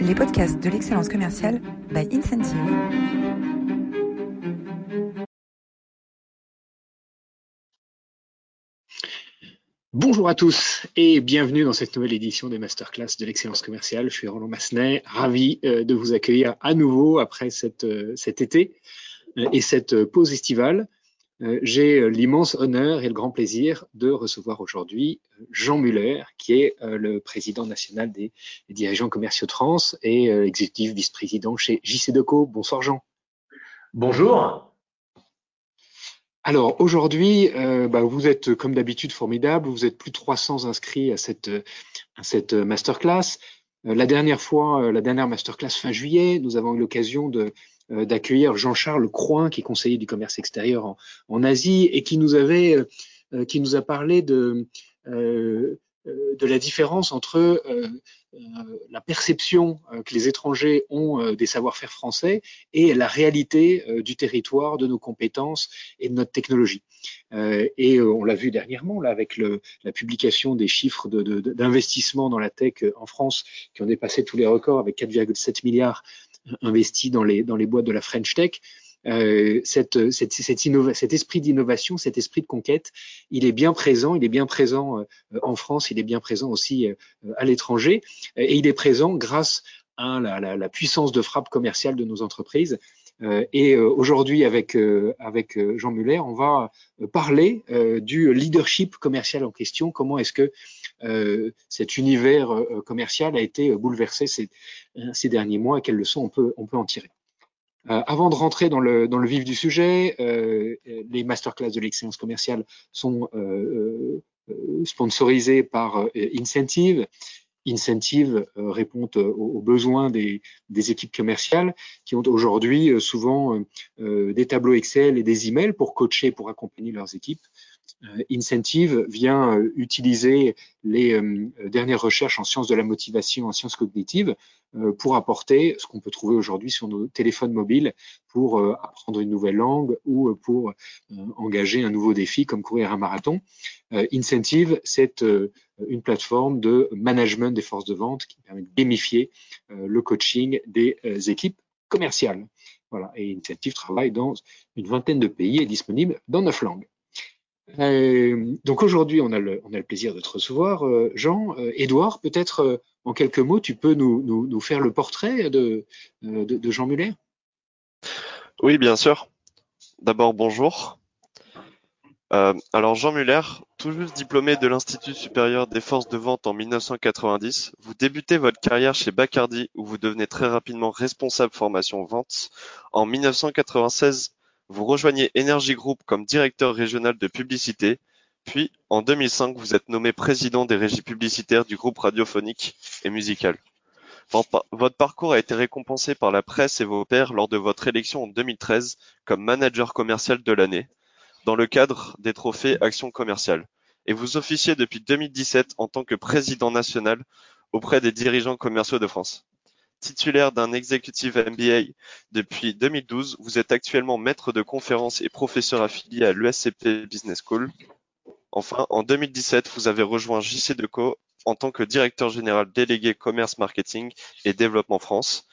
les podcasts de l'excellence commerciale by Incentive. Bonjour à tous et bienvenue dans cette nouvelle édition des masterclass de l'excellence commerciale. Je suis Roland Massenet, ravi euh, de vous accueillir à nouveau après euh, cet été euh, et cette pause estivale. J'ai l'immense honneur et le grand plaisir de recevoir aujourd'hui Jean Muller, qui est le président national des, dirigeants commerciaux trans et exécutif vice-président chez JC Deco. Bonsoir Jean. Bonjour. Alors aujourd'hui, euh, bah, vous êtes comme d'habitude formidable. Vous êtes plus de 300 inscrits à cette, à cette masterclass. Euh, la dernière fois, euh, la dernière masterclass fin juillet, nous avons eu l'occasion de d'accueillir Jean-Charles Croin, qui est conseiller du commerce extérieur en, Asie et qui nous avait, qui nous a parlé de euh, de la différence entre euh, euh, la perception que les étrangers ont des savoir-faire français et la réalité du territoire, de nos compétences et de notre technologie. et on l'a vu dernièrement là avec le, la publication des chiffres d'investissement dans la tech en France qui ont dépassé tous les records avec 4,7 milliards investis dans les, dans les boîtes de la French Tech. Euh, cette, cette, cet esprit d'innovation, cet esprit de conquête, il est bien présent, il est bien présent euh, en France, il est bien présent aussi euh, à l'étranger, et il est présent grâce à la, la, la, puissance de frappe commerciale de nos entreprises. et aujourd'hui, avec, avec Jean Muller, on va parler du leadership commercial en question. Comment est-ce que cet univers commercial a été bouleversé ces, derniers mois et quelles leçons on peut, en tirer euh, avant de rentrer dans le, vif du sujet, euh, les masterclass de l'excellence commerciale sont euh, sponsorisés par Incentive. Incentive répond aux, besoins des, des, équipes commerciales qui ont aujourd'hui souvent des tableaux Excel et des emails pour coacher, pour accompagner leurs équipes. Incentive vient utiliser les dernières recherches en sciences de la motivation, en sciences cognitives, euh, pour apporter ce qu'on peut trouver aujourd'hui sur nos téléphones mobiles pour euh, apprendre une nouvelle langue ou euh, pour engager un nouveau défi comme courir un marathon. Incentive, c'est une plateforme de management des forces de vente qui permet de gamifier le coaching des équipes commerciales. Voilà. Et Incentive travaille dans une vingtaine de pays et est disponible dans neuf langues. Euh, donc aujourd'hui, on, a le, plaisir de te recevoir, euh, Jean. Euh, Édouard, peut-être en quelques mots, tu peux nous, faire le portrait de, de, de, Jean Muller? Oui, bien sûr. D'abord, bonjour. alors Jean Muller, tout juste diplômé de l'Institut supérieur des forces de vente en 1990, vous débutez votre carrière chez Bacardi où vous devenez très rapidement responsable formation vente. En 1996, vous rejoignez Energy Group comme directeur régional de publicité, puis en 2005 vous êtes nommé président des régies publicitaires du groupe radiophonique et musical. Votre parcours a été récompensé par la presse et vos pairs lors de votre élection en 2013 comme manager commercial de l'année, dans le cadre des trophées Action commerciale. Et vous officiez depuis 2017 en tant que président national auprès des dirigeants commerciaux de France. Titulaire d'un executive MBA depuis 2012, vous êtes actuellement maître de conférences et professeur affilié à l'ESCP Business School. Enfin, en 2017, vous avez rejoint JC Deco en tant que directeur général délégué commerce marketing et développement France,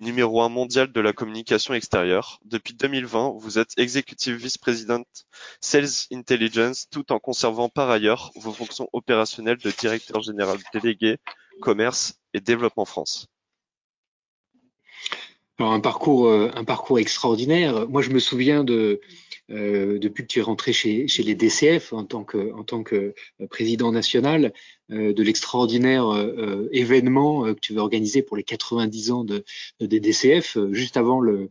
numéro un mondial de la communication extérieure. Depuis 2020, vous êtes executive vice-président Sales Intelligence tout en conservant par ailleurs vos fonctions opérationnelles de directeur général délégué commerce et développement France. Alors un parcours, euh, un parcours extraordinaire. Moi, je me souviens de euh, depuis que tu es rentré chez, chez les DCF en tant que, euh, président national, de l'extraordinaire euh, événement que tu veux organiser pour les 90 ans de, de des DCF, juste avant le,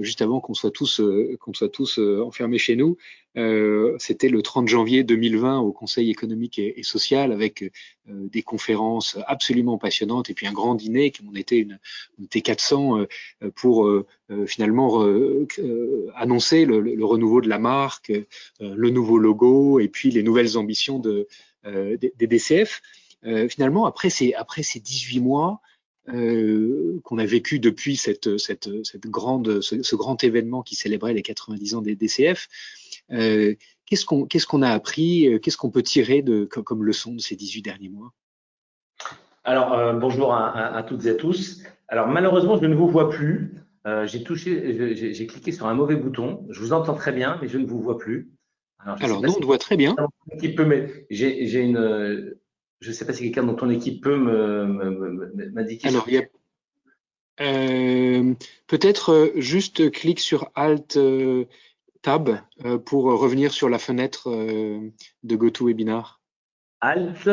juste avant qu'on soit tous, qu'on soit tous enfermés chez nous. C'était le 30 janvier 2020 au Conseil économique et, social avec des conférences absolument passionnantes et puis un grand dîner qui on était une, une T400 pour finalement annoncer le, le renouveau de la marque, euh, le nouveau logo et puis les nouvelles ambitions de, euh, des, DCF. Euh, finalement, après ces, après ces 18 mois, qu'on a vécu depuis cette, grande, ce, grand événement qui célébrait les 90 ans des DCF. qu'est-ce qu'on a appris Qu'est-ce qu'on peut tirer comme, leçon de ces 18 derniers mois? Alors, euh, bonjour à, toutes et à tous. Alors, malheureusement, je ne vous vois plus. Euh, j'ai cliqué sur un mauvais bouton. Je vous entends très bien, mais je ne vous vois plus. Alors, non, on te voit très bien. J'ai une, je ne sais pas si quelqu'un dans ton équipe peut m'indiquer. Alors, il y a euh, peut-être juste clique sur Alt Tab pour revenir sur la fenêtre de GoToWebinar. Alt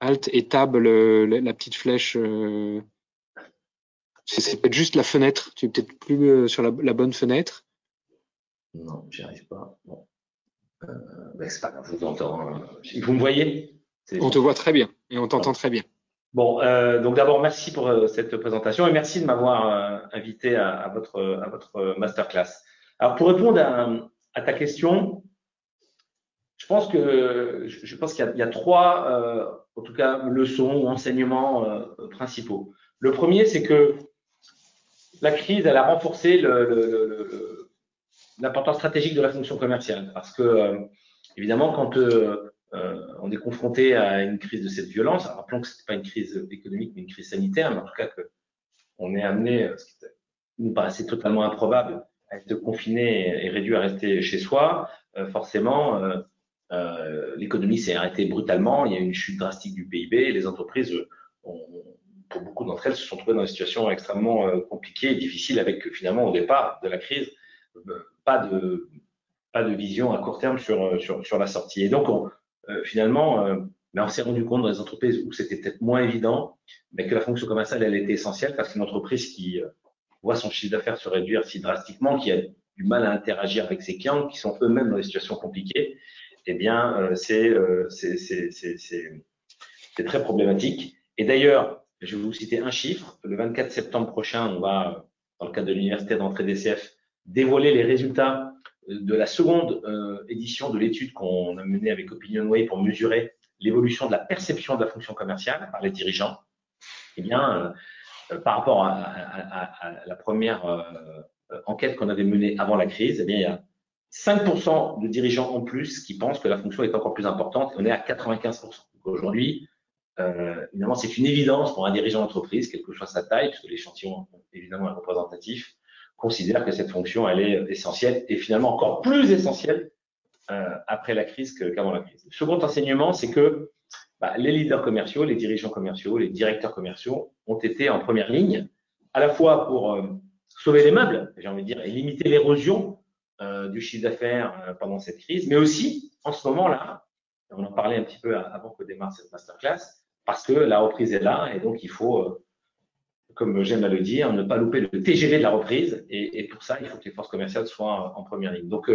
Alt et Tab, la petite flèche. Euh, c'est peut-être juste la fenêtre. Tu es peut-être plus euh, sur la, bonne fenêtre. Non, j'y arrive pas. Bon. Euh, c'est pas grave, je vous entends. Hein. Vous me voyez? On te voit très bien et on t'entend très bien. Bon, donc d'abord merci pour cette présentation et merci de m'avoir invité à, votre à votre masterclass. Alors pour répondre à ta question, je pense que je pense qu'il y, a trois, euh, en tout cas, leçons ou enseignements euh, principaux. Le premier, c'est que la crise, elle a renforcé l'importance stratégique de la fonction commerciale, parce que euh, évidemment, quand on est confronté à une crise de cette violence, rappelons que ce n'est pas une crise économique, mais une crise sanitaire, mais en tout cas que on est amené, ce qui nous paraissait totalement improbable, à être confiné et réduit à rester chez soi, forcément, euh, l'économie s'est arrêtée brutalement, il y a eu une chute drastique du PIB, les entreprises, pour beaucoup d'entre elles, se sont trouvées dans une situation extrêmement euh, compliquée et difficile avec finalement au départ de la crise, euh, pas de, pas de vision à court terme sur, sur, sur la sortie. Et donc, on, finalement, mais on s'est rendu compte dans les entreprises où c'était peut-être moins évident, mais que la fonction commerciale, elle était essentielle parce qu'une entreprise qui voit son chiffre d'affaires se réduire si drastiquement, qui a du mal à interagir avec ses clients, qui sont eux-mêmes dans des situations compliquées, eh bien, euh, euh, c'est très problématique. Et d'ailleurs, je vais vous citer un chiffre. Le 24 septembre prochain, on va, dans le cadre de l'université d'entrée DCF, dévoiler les résultats de la seconde euh, édition de l'étude qu'on a menée avec OpinionWay pour mesurer l'évolution de la perception de la fonction commerciale par les dirigeants. Eh bien, par rapport à, à la première enquête qu'on avait menée avant la crise, eh bien, il y a 5% de dirigeants en plus qui pensent que la fonction est encore plus importante. on est à 95%. Aujourd'hui, euh, évidemment, c'est une évidence pour un dirigeant d'entreprise, quelle que soit sa taille, puisque l'échantillon évidemment est représentatif, considère que cette fonction, elle est essentielle et finalement encore plus essentielle euh, après la crise qu'avant la crise. Le second enseignement, c'est que bah, les leaders commerciaux, les dirigeants commerciaux, les directeurs commerciaux ont été en première ligne, à la fois pour euh, sauver les meubles, j'ai envie de dire, et limiter l'érosion euh, du chiffre d'affaires euh, pendant cette crise, mais aussi en ce moment-là, on en parlait un petit peu avant que démarre cette masterclass, parce que la reprise est là et donc il faut, euh, comme j'aime à le dire, ne pas louper le TGV de la reprise et, pour ça, il faut que les forces commerciales soient en première ligne. Donc,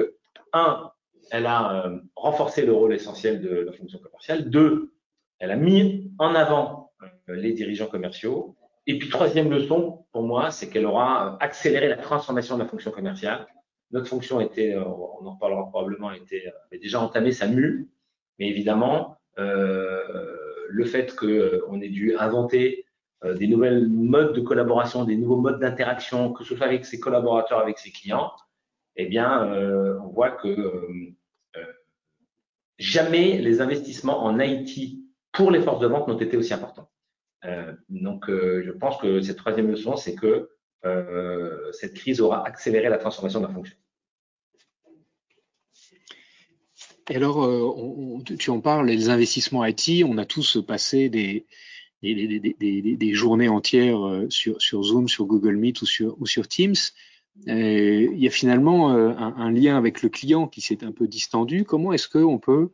un, elle a renforcé le rôle essentiel de la fonction commerciale. Deux, elle a mis en avant les dirigeants commerciaux. Et puis, troisième leçon, pour moi, c'est qu'elle aura accéléré la transformation de la fonction commerciale notre fonction était, euh, on en reparlera probablement, était, avait déjà entamé sa mue, mais évidemment, euh, le fait qu'on euh, ait dû inventer des nouvelles modes de collaboration, des nouveaux modes d'interaction, que ce soit avec ses collaborateurs, avec ses clients, eh bien, on voit que jamais les investissements en IT pour les forces de vente n'ont été aussi importants. donc, je pense que cette troisième leçon, c'est que euh, cette crise aura accéléré la transformation de la fonction. Et alors, euh, tu en parles, les investissements IT, on a tous passé des, des, journées entières euh, sur, Zoom, sur Google Meet ou sur, ou sur Teams. il y a finalement un, lien avec le client qui s'est un peu distendu. Comment est-ce qu'on peut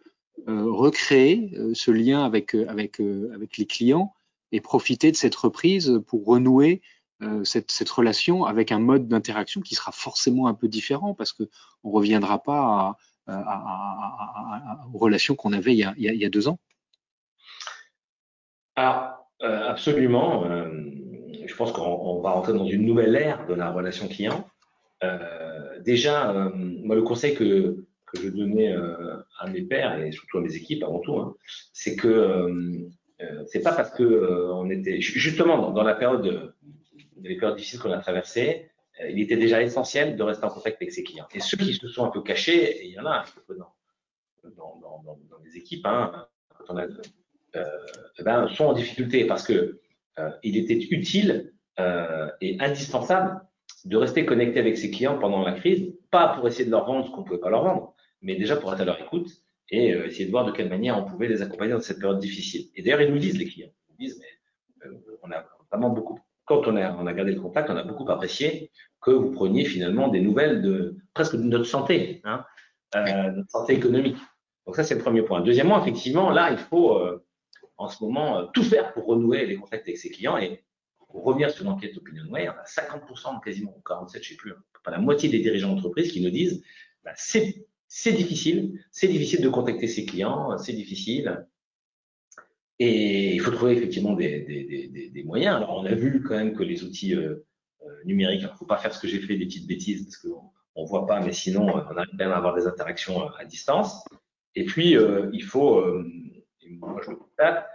recréer ce lien avec, avec, avec les clients et profiter de cette reprise pour renouer euh, cette, cette, relation avec un mode d'interaction qui sera forcément un peu différent parce que on reviendra pas à, à, à, aux relations qu'on avait il y, a, il y, a, deux ans? Alors, euh, absolument. Euh, je pense qu'on va rentrer dans une nouvelle ère de la relation client. Euh, déjà, euh, moi, le conseil que, que je donnais à mes pairs et surtout à mes équipes avant tout, hein, c'est que c'est pas parce que on était justement dans, la période les périodes difficiles qu'on a traversées, euh, il était déjà essentiel de rester en contact avec ses clients. Et ceux qui se sont un peu cachés, il y en a un peu dans, dans, dans, dans les équipes, hein, quand on a ben, sont en difficulté parce que il était utile et indispensable de rester connecté avec ses clients pendant la crise, pas pour essayer de leur vendre ce qu'on ne pouvait pas leur vendre, mais déjà pour être à leur écoute et essayer de voir de quelle manière on pouvait les accompagner dans cette période difficile. Et d'ailleurs, ils nous disent, les clients, ils nous disent, mais on a vraiment beaucoup quand on a, on a gardé le contact, on a beaucoup apprécié que vous preniez finalement des nouvelles de presque de notre santé, hein, euh, notre santé économique. Donc ça, c'est le premier point. Deuxièmement, effectivement, là, il faut euh, en ce moment euh, tout faire pour renouer les contacts avec ses clients. Et pour revenir sur l'enquête OpinionWay, on a 50%, quasiment 47, je sais plus, pas la moitié des dirigeants d'entreprise qui nous disent bah, c'est difficile, c'est difficile de contacter ses clients, c'est difficile. Et il faut trouver effectivement des, moyens. Alors, on a vu quand même que les outils euh, euh numériques, il ne faut pas faire ce que j'ai fait, des petites bêtises, parce qu'on ne voit pas, mais sinon, euh, on arrive même à avoir des interactions euh, à distance. Et puis, euh, il faut, euh, moi je le constate,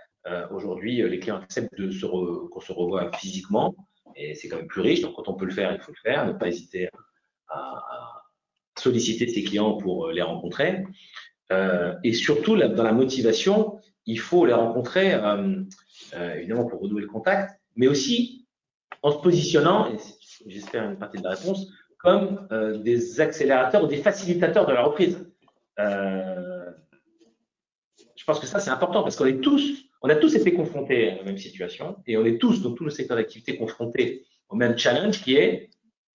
aujourd'hui, les clients acceptent qu'on se revoie physiquement, et c'est quand même plus riche. Donc, quand on peut le faire, il faut le faire. Ne pas hésiter à, solliciter ses clients pour les rencontrer. et surtout, dans la motivation, il faut les rencontrer, euh, euh, évidemment pour renouer le contact, mais aussi en se positionnant, et j'espère une partie de la réponse, comme euh, des accélérateurs ou des facilitateurs de la reprise. Euh, je pense que ça c'est important parce qu'on est tous, on a tous été confrontés à la même situation et on est tous dans tous nos secteurs d'activité confrontés au même challenge qui est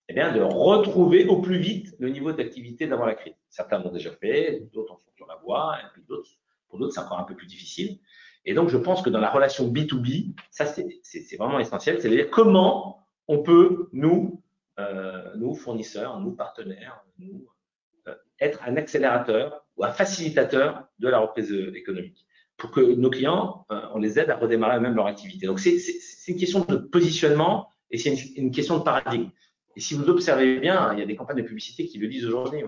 eh bien, de retrouver au plus vite le niveau d'activité d'avant la crise. Certains l'ont déjà fait, d'autres en sont sur la voie, et puis d'autres pour d'autres, c'est encore un peu plus difficile. Et donc, je pense que dans la relation B2B, ça, c'est vraiment essentiel. C'est-à-dire comment on peut, nous, euh, nous, fournisseurs, nous, partenaires, nous, euh, être un accélérateur ou un facilitateur de la reprise économique pour que nos clients, euh, on les aide à redémarrer même leur activité. Donc, c'est une question de positionnement et c'est une, question de paradigme. Et si vous observez bien, il y a des campagnes de publicité qui le disent aujourd'hui. Euh,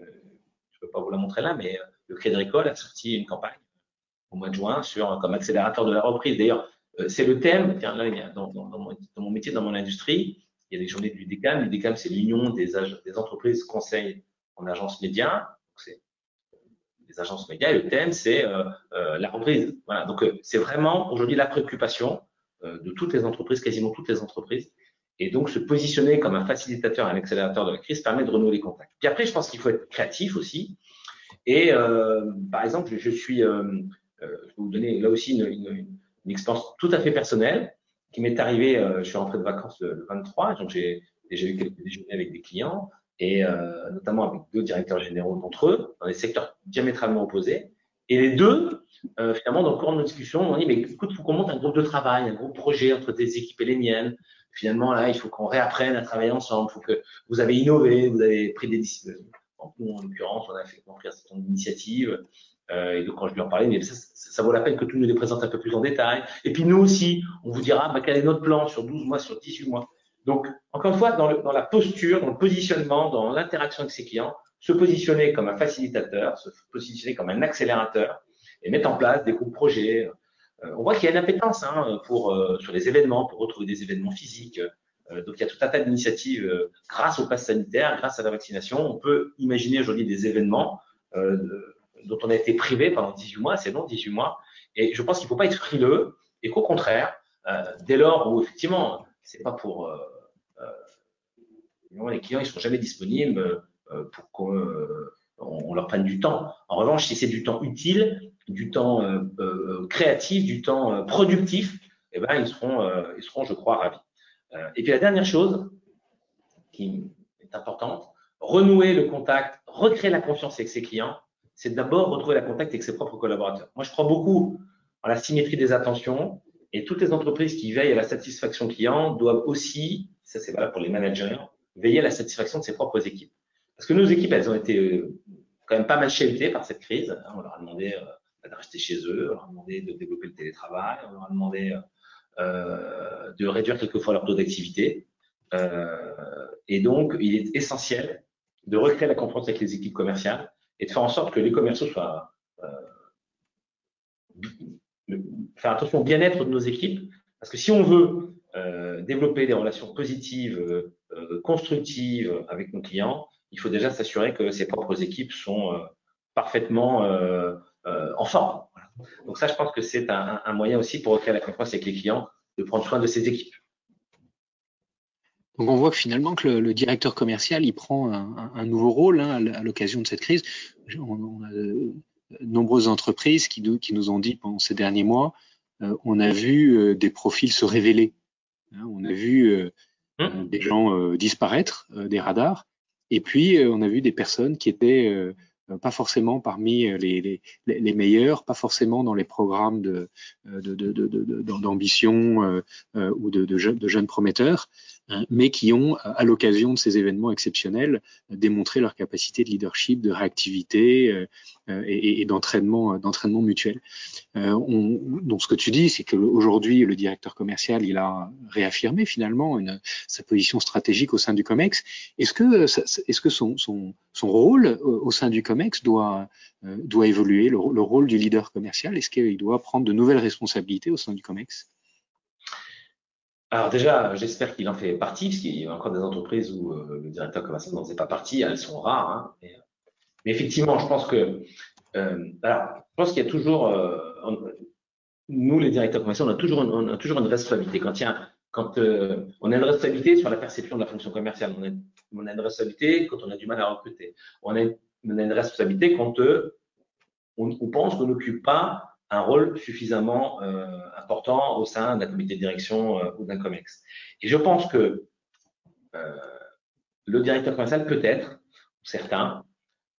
je ne peux pas vous la montrer là, mais le Crédit Agricole a sorti une campagne au mois de juin sur comme accélérateur de la reprise. D'ailleurs, euh, c'est le thème. Tiens, là, dans, mon, métier, dans mon industrie, il y a des journées du DECAM. Le DECAM, c'est l'union des, des, entreprises conseils en agence média. C'est agences médias. Le thème, c'est euh, euh, la reprise. Voilà. Donc, euh, c'est vraiment aujourd'hui la préoccupation de toutes les entreprises, quasiment toutes les entreprises. Et donc, se positionner comme un facilitateur, un accélérateur de la crise permet de renouer les contacts. Puis après, je pense qu'il faut être créatif aussi. Et par exemple, je, suis, je vais vous donner là aussi une expérience tout à fait personnelle qui m'est arrivée. je suis rentré de vacances le, le 23, donc j'ai déjà eu quelques déjeuners avec des clients et notamment avec deux directeurs généraux d'entre eux dans des secteurs diamétralement opposés. Et les deux, euh, finalement, dans le cours de nos discussions, on dit, mais écoute, il faut qu'on monte un groupe de travail, un groupe projet entre tes équipes et les miennes. Finalement, là, il faut qu'on réapprenne à travailler ensemble. Il faut que vous avez innové, vous avez pris des décisions nous, en l'occurrence, on a fait construire cette initiative. Euh, et donc, quand je leur parlais, mais ça, ça, vaut la peine que tu nous les présentes un peu plus en détail. Et puis, nous aussi, on vous dira bah, quel est notre plan sur 12 mois, sur 18 mois. Donc, encore une fois, dans, la posture, dans le positionnement, dans l'interaction avec ses clients, se positionner comme un facilitateur, se positionner comme un accélérateur et mettre en place des groupes projets. Euh, on voit qu'il y a une appétence hein, pour, euh, sur les événements, pour retrouver des événements physiques. Euh, donc il y a tout un tas d'initiatives grâce au pass sanitaire, grâce à la vaccination. On peut imaginer aujourd'hui des événements dont on a été privé pendant 18 mois, c'est long 18 mois. Et je pense qu'il ne faut pas être frileux et qu'au contraire, dès lors où effectivement, c'est pas pour les clients, ils sont jamais disponibles pour qu'on leur prenne du temps. En revanche, si c'est du temps utile, du temps créatif, du temps productif, eh ben ils seront, ils seront, je crois, ravis. Euh, et puis la dernière chose qui est importante, renouer le contact, recréer la confiance avec ses clients, c'est d'abord retrouver la contact avec ses propres collaborateurs. Moi, je crois beaucoup en la symétrie des attentions et toutes les entreprises qui veillent à la satisfaction client doivent aussi, ça c'est valable pour les managers, veiller à la satisfaction de ses propres équipes. Parce que nos équipes, elles ont été euh, quand même pas mal chéritées par cette crise. On leur a demandé euh, de rester chez eux, on leur a demandé de développer le télétravail, on leur a demandé euh, de réduire quelquefois leur taux d'activité. Et donc, il est essentiel de recréer la confiance avec les équipes commerciales et de faire en sorte que les commerciaux soient faire attention au bien-être de nos équipes, parce que si on veut euh, développer des relations positives, euh, constructives avec nos clients, il faut déjà s'assurer que ses propres équipes sont parfaitement en forme. Donc ça, je pense que c'est un, moyen aussi pour recréer la confiance avec les clients, de prendre soin de ses équipes. Donc on voit finalement que le, directeur commercial, il prend un, nouveau rôle hein, à l'occasion de cette crise. On, a de nombreuses entreprises qui nous, qui nous ont dit pendant ces derniers mois, euh, on a vu euh, des profils se révéler. Hein, on a vu euh, mmh. des gens disparaître des radars. Et puis, on a vu des personnes qui étaient euh, pas forcément parmi euh, les, les, les, meilleurs, pas forcément dans les programmes de, d'ambition de, de, euh, ou de, de, jeunes, de jeunes prometteurs, mais qui ont, à l'occasion de ces événements exceptionnels, démontré leur capacité de leadership, de réactivité et, et d'entraînement, d'entraînement mutuel. On, donc, ce que tu dis, c'est qu'aujourd'hui, le directeur commercial, il a réaffirmé finalement une, sa position stratégique au sein du COMEX. Est-ce que, est-ce que son, son, son rôle au sein du COMEX doit, euh, doit évoluer, le, rôle du leader commercial? Est-ce qu'il doit prendre de nouvelles responsabilités au sein du COMEX? Alors déjà, j'espère qu'il en fait partie, parce qu'il y a encore des entreprises où euh, le directeur commercial n'en fait pas partie, elles sont rares. Hein, mais effectivement, je pense que, euh, alors, je pense qu'il y a toujours, nous les directeurs commerciaux, on a toujours, une, on a toujours une responsabilité. Quand il y a, quand on a une responsabilité sur la perception de la fonction commerciale, on a, une responsabilité quand on a du mal à recruter, on a une responsabilité quand euh, on, pense qu'on n'occupe pas un rôle suffisamment euh, important au sein d'un comité de direction euh, ou d'un COMEX. Et je pense que euh, le directeur commercial, peut-être, certains,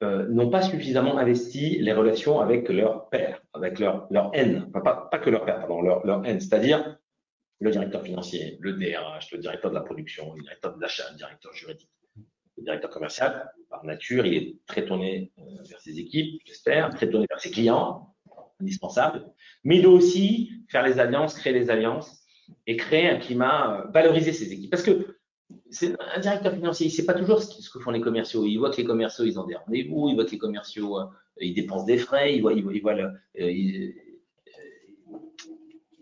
n'ont pas suffisamment investi les relations avec leur père, avec leur, leur N, pas, pas que leur père, pardon, leur, leur N, c'est-à-dire le directeur financier, le DRH, le directeur de la production, le directeur de l'achat, le directeur juridique. Le directeur commercial, par nature, il est très tourné vers ses équipes, j'espère, très tourné vers ses clients, indispensable. Mais il doit aussi faire les alliances, créer les alliances et créer un climat, euh, valoriser ses équipes. Parce que c'est un directeur financier, il ne sait pas toujours ce que font les commerciaux. Il voit que les commerciaux, ils ont des rendez-vous, il voit que les commerciaux, euh, ils dépensent des frais, il voit, il,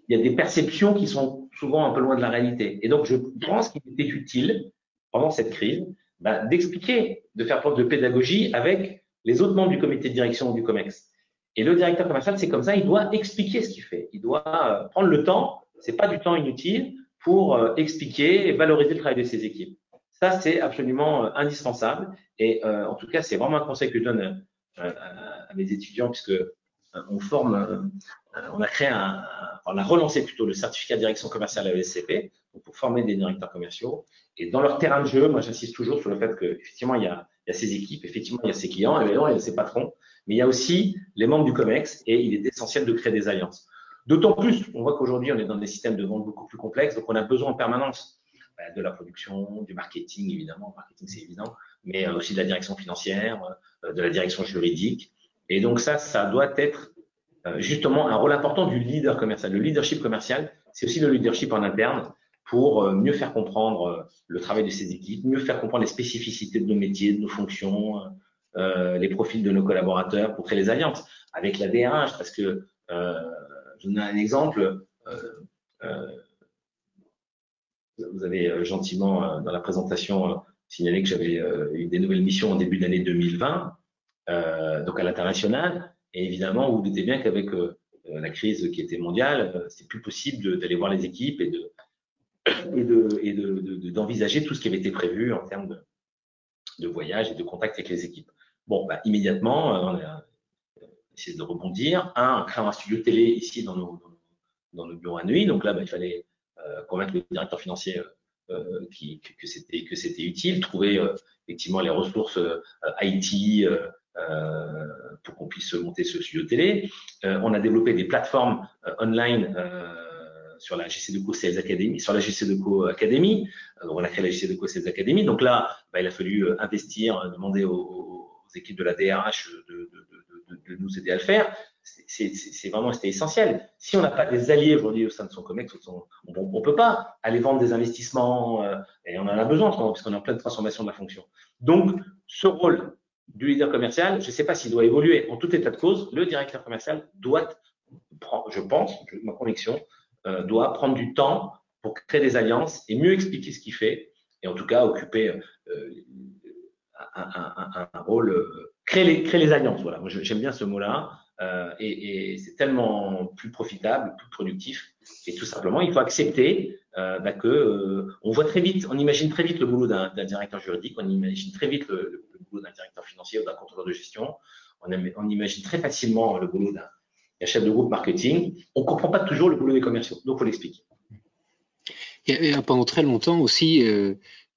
il y a des perceptions qui sont souvent un peu loin de la réalité. Et donc, je pense qu'il était utile, pendant cette crise, bah, d'expliquer, de faire preuve de pédagogie avec les autres membres du comité de direction du COMEX. Et le directeur commercial, c'est comme ça, il doit expliquer ce qu'il fait. Il doit euh, prendre le temps, c'est pas du temps inutile, pour euh, expliquer et valoriser le travail de ses équipes. Ça, c'est absolument euh, indispensable. Et en tout cas, c'est vraiment un conseil que je donne à mes étudiants, puisque on forme, on a créé un, on a relancé plutôt le certificat de direction commerciale à l'ESCP pour former des directeurs commerciaux. Et dans leur terrain de jeu, moi, j'insiste toujours sur le fait qu'effectivement, il y a, il y a ses équipes, effectivement, il y a ses clients, évidemment, il y a ses patrons, mais il y a aussi les membres du COMEX et il est essentiel de créer des alliances. D'autant plus, on voit qu'aujourd'hui, on est dans des systèmes de vente beaucoup plus complexes, donc on a besoin en permanence bah, de la production, du marketing, évidemment, marketing, c'est évident, mais euh, aussi de la direction financière, euh, de la direction juridique. Et donc ça, ça doit être euh, justement un rôle important du leader commercial. Le leadership commercial, c'est aussi le leadership en interne pour mieux faire comprendre le travail de ces équipes, mieux faire comprendre les spécificités de nos métiers, de nos fonctions, euh, les profils de nos collaborateurs pour créer les alliances avec la DRH. Parce que, euh, je donne un exemple, euh, vous avez gentiment dans la présentation signalé que j'avais eu des nouvelles missions en début d'année 2020, donc à l'international. Et évidemment, vous, vous doutez bien qu'avec la crise qui était mondiale, c'est plus possible d'aller voir les équipes et de et de d'envisager tout ce qui avait été prévu en termes de, de voyage et de contact avec les équipes. Bon, bah, immédiatement, euh, on a essayé de rebondir. Un, créant un studio télé ici dans nos, bureaux à Neuilly. Donc là, bah, il fallait euh, convaincre le directeur financier euh, que, c'était utile, trouver euh, effectivement les ressources euh, IT pour qu'on puisse monter ce studio télé. on a développé des plateformes online sur la GC2Co Sales Academy, sur la GC2Co Academy. Euh, on a créé la GC2Co Sales Academy. Donc là, bah, il a fallu euh, investir, euh, demander aux, équipes de la DRH de, nous aider à le faire. C'est vraiment c'était essentiel. Si on n'a pas des alliés aujourd'hui au sein de son COMEX, on ne peut pas aller vendre des investissements et on en a besoin puisqu'on est en pleine transformation de la fonction. Donc, ce rôle du leader commercial, je ne sais pas s'il doit évoluer. En tout état de cause, le directeur commercial doit, je pense, ma conviction, euh, doit prendre du temps pour créer des alliances et mieux expliquer ce qu'il fait, et en tout cas occuper euh, un, rôle, euh, créer, les, créer les alliances. Voilà, j'aime bien ce mot-là. euh, et, c'est tellement plus profitable, plus productif. Et tout simplement, il faut accepter euh, bah, que euh, on voit très vite, on imagine très vite le boulot d'un directeur juridique, on imagine très vite le, boulot d'un directeur financier ou d'un contrôleur de gestion, on, imagine très facilement le boulot d'un chef de groupe marketing. On comprend pas toujours le boulot des commerciaux, donc on l'explique. Pendant très longtemps aussi,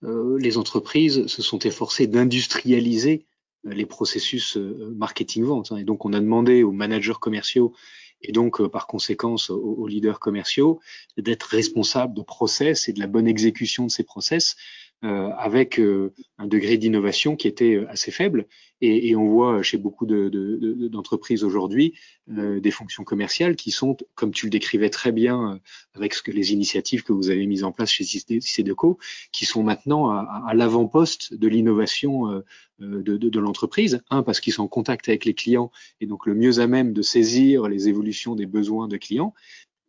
les entreprises se sont efforcées d'industrialiser euh, les processus euh, marketing-vente. Hein. Et donc, on a demandé aux managers commerciaux et donc, par conséquence, aux, leaders commerciaux d'être responsables de process et de la bonne exécution de ces process euh, avec euh, un degré d'innovation qui était euh, assez faible. Et, et, on voit chez beaucoup d'entreprises de, de, aujourd'hui des fonctions commerciales qui sont, comme tu le décrivais très bien avec ce que les initiatives que vous avez mises en place chez CDECO, qui sont maintenant à, à l'avant-poste de l'innovation de, l'entreprise. Un, parce qu'ils sont en contact avec les clients et donc le mieux à même de saisir les évolutions des besoins de clients,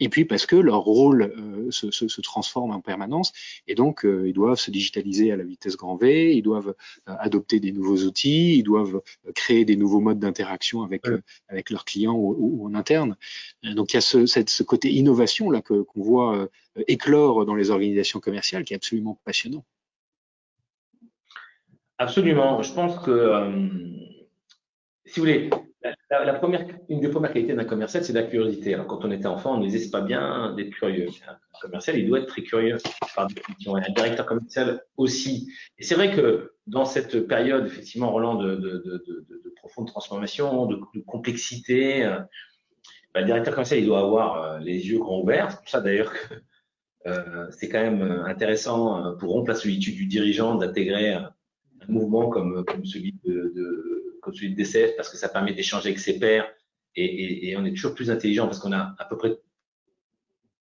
et puis parce que leur rôle euh, se, se, se, transforme en permanence, et donc euh, ils doivent se digitaliser à la vitesse grand V, ils doivent euh, adopter des nouveaux outils, ils doivent créer des nouveaux modes d'interaction avec avec leurs clients ou, ou, en interne. Donc il y a ce, cette, ce côté innovation là que qu'on voit éclore dans les organisations commerciales, qui est absolument passionnant. Absolument. Je pense que si vous voulez, la, première, une des premières qualités d'un commercial, c'est la curiosité. Alors, quand on était enfant, on ne disait pas bien d'être curieux. Un commercial, il doit être très curieux par définition. un directeur commercial aussi. Et c'est vrai que dans cette période, effectivement, Roland, de, de, de, de profonde transformation, de, complexité, euh, bah, le directeur commercial, il doit avoir euh, les yeux grands ouverts. C'est pour ça d'ailleurs que euh, c'est quand même intéressant pour rompre la solitude du dirigeant d'intégrer un, mouvement comme celui de comme celui de DCF parce que ça permet d'échanger avec ses pairs et, on est toujours plus intelligent parce qu'on a à peu près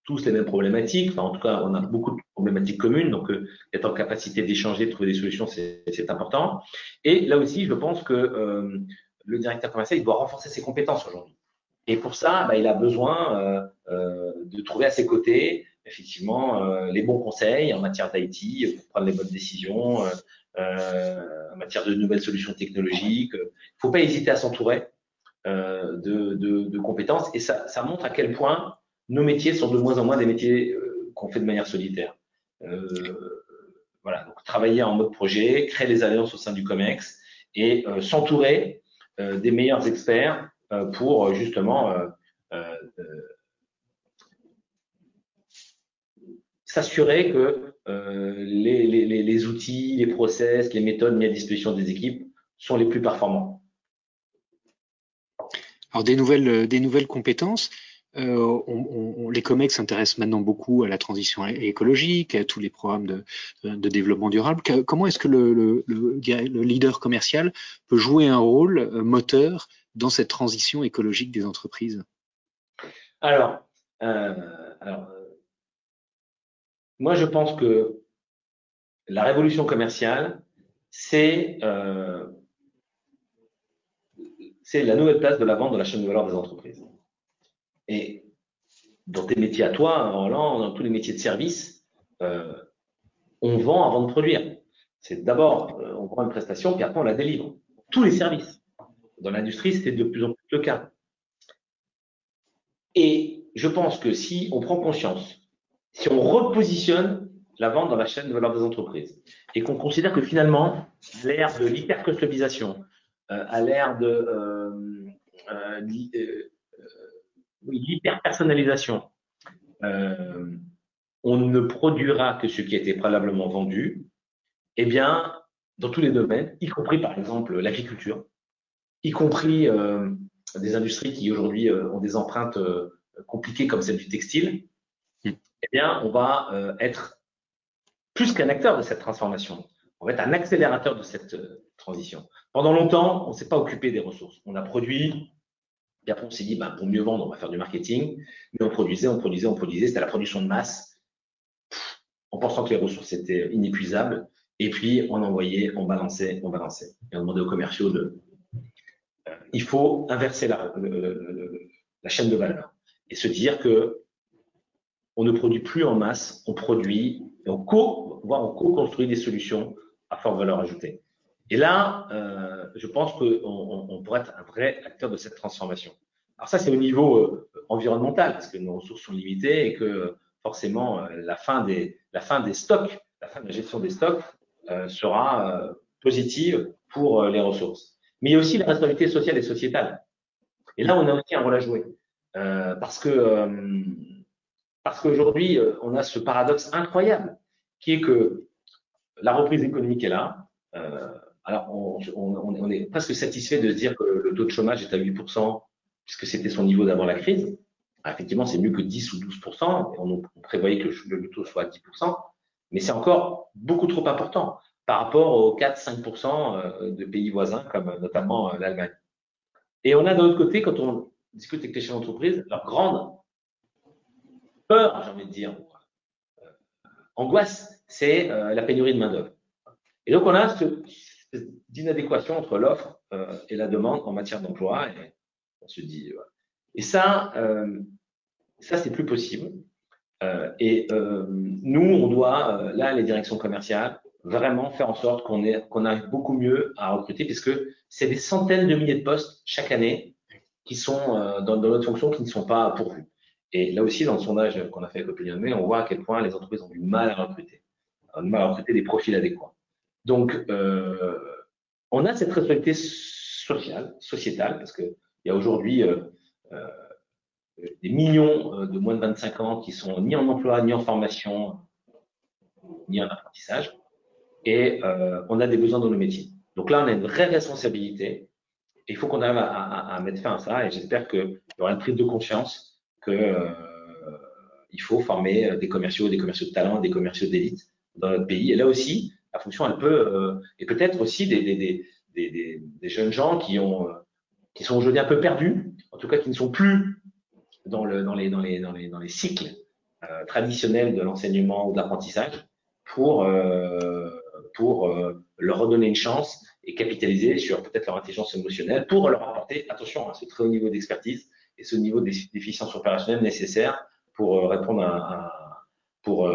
tous les mêmes problématiques. En tout cas, on a beaucoup de problématiques communes. Donc, euh, être en capacité d'échanger, de trouver des solutions, c'est important. Et là aussi, je pense que euh, le directeur commercial, il doit renforcer ses compétences aujourd'hui. Et pour ça, bah, il a besoin euh, de trouver à ses côtés, effectivement, les bons conseils en matière d'IT pour prendre les bonnes décisions, matière de nouvelles solutions technologiques. Il ne faut pas hésiter à s'entourer euh, de, de, de, compétences et ça, ça, montre à quel point nos métiers sont de moins en moins des métiers euh, qu'on fait de manière solitaire. voilà, donc travailler en mode projet, créer des alliances au sein du COMEX et s'entourer des meilleurs experts pour justement s'assurer que euh, les, les, les, outils, les process, les méthodes mis à disposition des équipes sont les plus performants. Alors des nouvelles, des nouvelles compétences. Euh, on, on, les COMEX s'intéressent maintenant beaucoup à la transition écologique, à tous les programmes de, de développement durable. Comment est-ce que le, le, le, leader commercial peut jouer un rôle euh, moteur dans cette transition écologique des entreprises? Alors, euh, alors moi, je pense que la révolution commerciale, c'est euh, la nouvelle place de la vente dans la chaîne de valeur des entreprises. Et dans tes métiers à toi, Roland, dans tous les métiers de service, euh, on vend avant de produire. C'est d'abord, euh, on prend une prestation, puis après on la délivre. Tous les services. Dans l'industrie, c'est de plus en plus le cas. Et je pense que si on prend conscience si on repositionne la vente dans la chaîne de valeur des entreprises et qu'on considère que finalement, l'ère de l'hyper-customisation, euh, à l'ère de euh, euh, euh l'hyper-personnalisation, on ne produira que ce qui a été préalablement vendu, eh bien, dans tous les domaines, y compris par exemple l'agriculture, y compris des industries qui aujourd'hui ont des empreintes compliquées comme celle du textile, eh bien, on va euh, être plus qu'un acteur de cette transformation. On va être un accélérateur de cette euh, transition. Pendant longtemps, on ne s'est pas occupé des ressources. On a produit, et après on s'est dit, ben, pour mieux vendre, on va faire du marketing. Mais on produisait, on produisait, on produisait. C'était la production de masse, en pensant que les ressources étaient inépuisables. Et puis, on envoyait, on balançait, on balançait. Et on demandait aux commerciaux de... Euh, il faut inverser la, la chaîne de valeur et se dire que on ne produit plus en masse, on produit, et on co, voire on co-construit des solutions à forte valeur ajoutée. Et là, euh, je pense qu'on on, pourrait être un vrai acteur de cette transformation. alors ça, c'est au niveau environnemental, parce que nos ressources sont limitées et que forcément, la fin des, la fin des stocks, la fin de la gestion des stocks sera positive pour les ressources. Mais il y a aussi la responsabilité sociale et sociétale. Et là, on a aussi un rôle à jouer. parce que parce qu'aujourd'hui, on a ce paradoxe incroyable qui est que la reprise économique est là. Euh, alors, on, est presque satisfait de se dire que le taux de chômage est à 8%, puisque c'était son niveau d'avant la crise. Ah, effectivement, c'est mieux que 10 ou 12%, et on, prévoyait que le, taux soit à 10%, mais c'est encore beaucoup trop important par rapport aux 4-5% euh, de pays voisins, comme notamment euh, l'Allemagne. Et on a d'un autre côté, quand on discute avec les chefs d'entreprise, leur grande peur, j'ai envie de dire, angoisse, c'est la pénurie de main-d'œuvre. Et donc, on a ce, cette inadéquation entre l'offre euh, et la demande en matière d'emploi. Et on se dit, et ça, euh, ça c'est plus possible. Euh, et euh, nous, on doit, euh, là, les directions commerciales, vraiment faire en sorte qu'on qu'on arrive beaucoup mieux à recruter, puisque c'est des centaines de milliers de postes chaque année qui sont euh, dans, dans, notre fonction qui ne sont pas pourvus. Et là aussi, dans le sondage qu'on a fait avec Opinion on voit à quel point les entreprises ont du mal à recruter, ont du mal à recruter des profils adéquats. Donc, euh, on a cette responsabilité sociale, sociétale, parce qu'il y a aujourd'hui euh, euh, des millions de moins de 25 ans qui sont ni en emploi, ni en formation, ni en apprentissage, et on a des besoins dans nos métiers. Donc là, on a une vraie responsabilité, et il faut qu'on arrive à, mettre fin à ça, et j'espère qu'il y aura une prise de conscience que il faut former des commerciaux, des commerciaux de talent, des commerciaux d'élite dans notre pays. Et là aussi, la fonction, elle peut, euh, et peut-être aussi des, jeunes gens qui ont, euh, qui sont aujourd'hui un peu perdus, en tout cas qui ne sont plus dans, le, dans, les, cycles euh, traditionnels de l'enseignement ou de l'apprentissage pour, pour leur redonner une chance et capitaliser sur peut-être leur intelligence émotionnelle pour leur apporter, attention, à ce très haut niveau d'expertise et ce niveau d'efficience opérationnelle nécessaire pour répondre à, à pour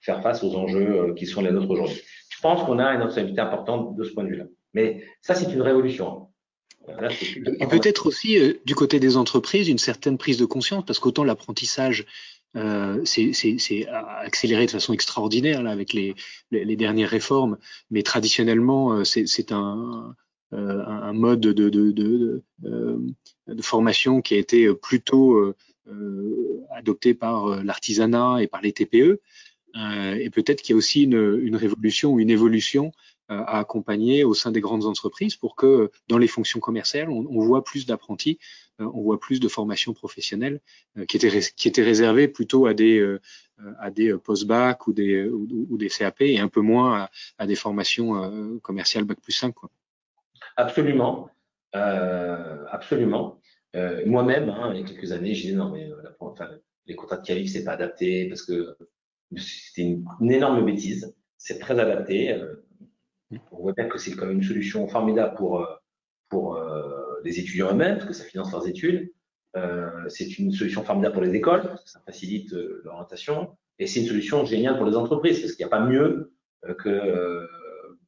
faire face aux enjeux euh, qui sont les nôtres aujourd'hui. Je pense qu'on a une responsabilité importante de ce point de vue-là. Mais ça, c'est une révolution. Hein. Et peut-être aussi euh, du côté des entreprises une certaine prise de conscience, parce qu'autant l'apprentissage euh, c'est accéléré de façon extraordinaire là, avec les, les, les dernières réformes, mais traditionnellement euh, c'est un, euh, un, mode de, de, de, de, formation qui a été plutôt adopté par l'artisanat et par les TPE. Euh, et peut-être qu'il y a aussi une, une, révolution ou une évolution euh, à accompagner au sein des grandes entreprises pour que dans les fonctions commerciales, on, on voit plus d'apprentis, euh, on voit plus de formations professionnelles qui étaient qui étaient réservées plutôt à des à des post-bac ou des ou, des CAP et un peu moins à, à des formations commerciales bac plus 5 quoi. Absolument, euh, absolument. Euh, Moi-même, hein, il y a quelques années, j'ai dit non mais la, enfin, les contrats de qualif c'est pas adapté parce que c'était une, énorme bêtise. C'est très adapté. Euh, on voit bien que c'est quand même une solution formidable pour, euh, pour euh, les étudiants eux-mêmes, parce que ça finance leurs études. c'est une solution formidable pour les écoles, parce que ça facilite l'orientation. Et c'est une solution géniale pour les entreprises, parce qu'il n'y a pas mieux que